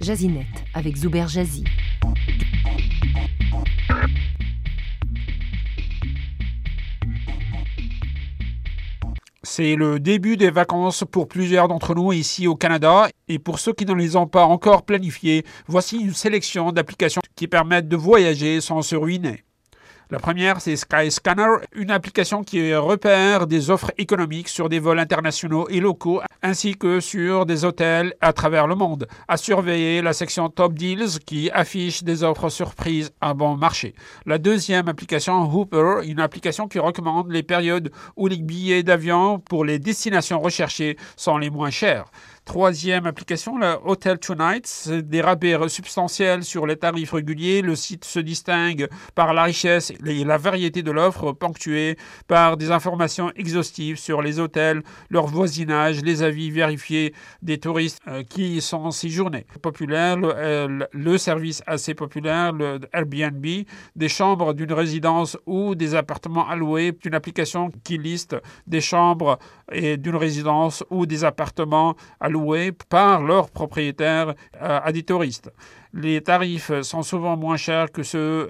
Jazinet avec Zuber Jazzy. C'est le début des vacances pour plusieurs d'entre nous ici au Canada et pour ceux qui ne les ont pas encore planifiées, voici une sélection d'applications qui permettent de voyager sans se ruiner. La première, c'est Skyscanner, une application qui repère des offres économiques sur des vols internationaux et locaux, ainsi que sur des hôtels à travers le monde. À surveiller la section Top Deals qui affiche des offres surprises à bon marché. La deuxième application, Hooper, une application qui recommande les périodes où les billets d'avion pour les destinations recherchées sont les moins chers. Troisième application, la Hotel Tonight, des rabais substantiels sur les tarifs réguliers. Le site se distingue par la richesse la variété de l'offre, ponctuée par des informations exhaustives sur les hôtels, leur voisinage, les avis vérifiés des touristes euh, qui y sont séjournés. Populaire, le, le service assez populaire, le Airbnb, des chambres d'une résidence ou des appartements alloués, une application qui liste des chambres d'une résidence ou des appartements alloués par leurs propriétaires euh, à des touristes. Les tarifs sont souvent moins chers que ceux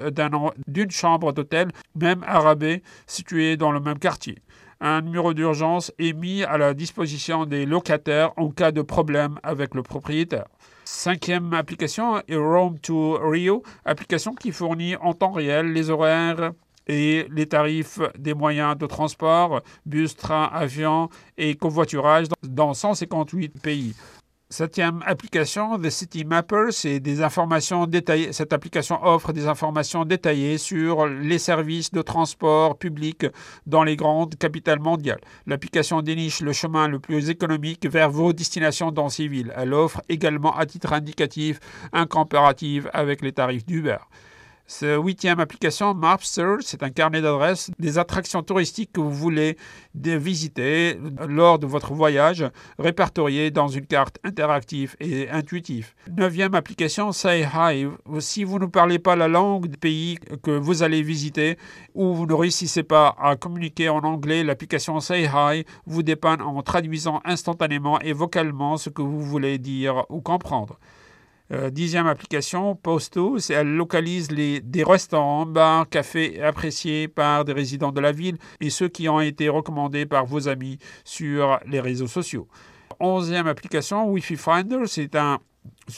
d'une chambre d'hôtel, même arabée, située dans le même quartier. Un numéro d'urgence est mis à la disposition des locataires en cas de problème avec le propriétaire. Cinquième application est Rome to Rio, application qui fournit en temps réel les horaires et les tarifs des moyens de transport, bus, train, avion et covoiturage dans 158 pays. Septième application, The City Mapper, c'est des informations détaillées. Cette application offre des informations détaillées sur les services de transport public dans les grandes capitales mondiales. L'application déniche le chemin le plus économique vers vos destinations dans ces villes. Elle offre également à titre indicatif un comparatif avec les tarifs d'Uber. Cette huitième application, Mapster, c'est un carnet d'adresses des attractions touristiques que vous voulez visiter lors de votre voyage, répertoriées dans une carte interactive et intuitive. Neuvième application, Say Hi. Si vous ne parlez pas la langue du pays que vous allez visiter ou vous ne réussissez pas à communiquer en anglais, l'application Say Hi vous dépanne en traduisant instantanément et vocalement ce que vous voulez dire ou comprendre. Euh, dixième application, Posto, elle localise les, des restaurants, bars, cafés appréciés par des résidents de la ville et ceux qui ont été recommandés par vos amis sur les réseaux sociaux. Onzième application, Wi-Fi Finder, c'est un,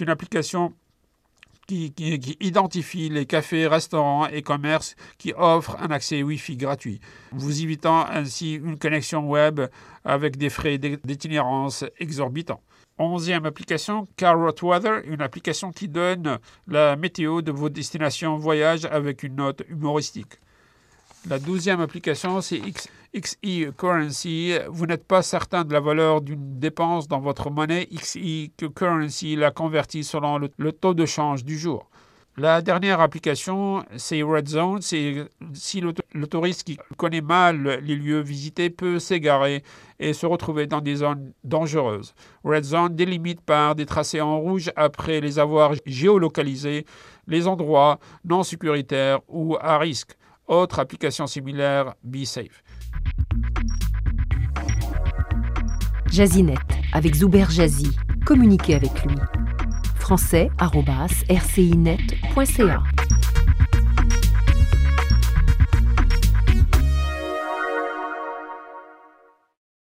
une application qui, qui, identifie les cafés, restaurants et commerces qui offrent un accès Wi-Fi gratuit, vous évitant ainsi une connexion web avec des frais d'itinérance exorbitants. Onzième application, Carrot Weather, une application qui donne la météo de vos destinations voyage avec une note humoristique. La douzième application, c'est XE Currency. Vous n'êtes pas certain de la valeur d'une dépense dans votre monnaie. XE Currency la convertit selon le taux de change du jour. La dernière application, c'est Red Zone. C'est si le, touriste qui connaît mal les lieux visités peut s'égarer et se retrouver dans des zones dangereuses. Red Zone délimite par des tracés en rouge après les avoir géolocalisés les endroits non sécuritaires ou à risque. Autre application similaire, Be Safe. Jazinet avec Zuber Jazzy. Communiquez avec lui français.rcinet.ca.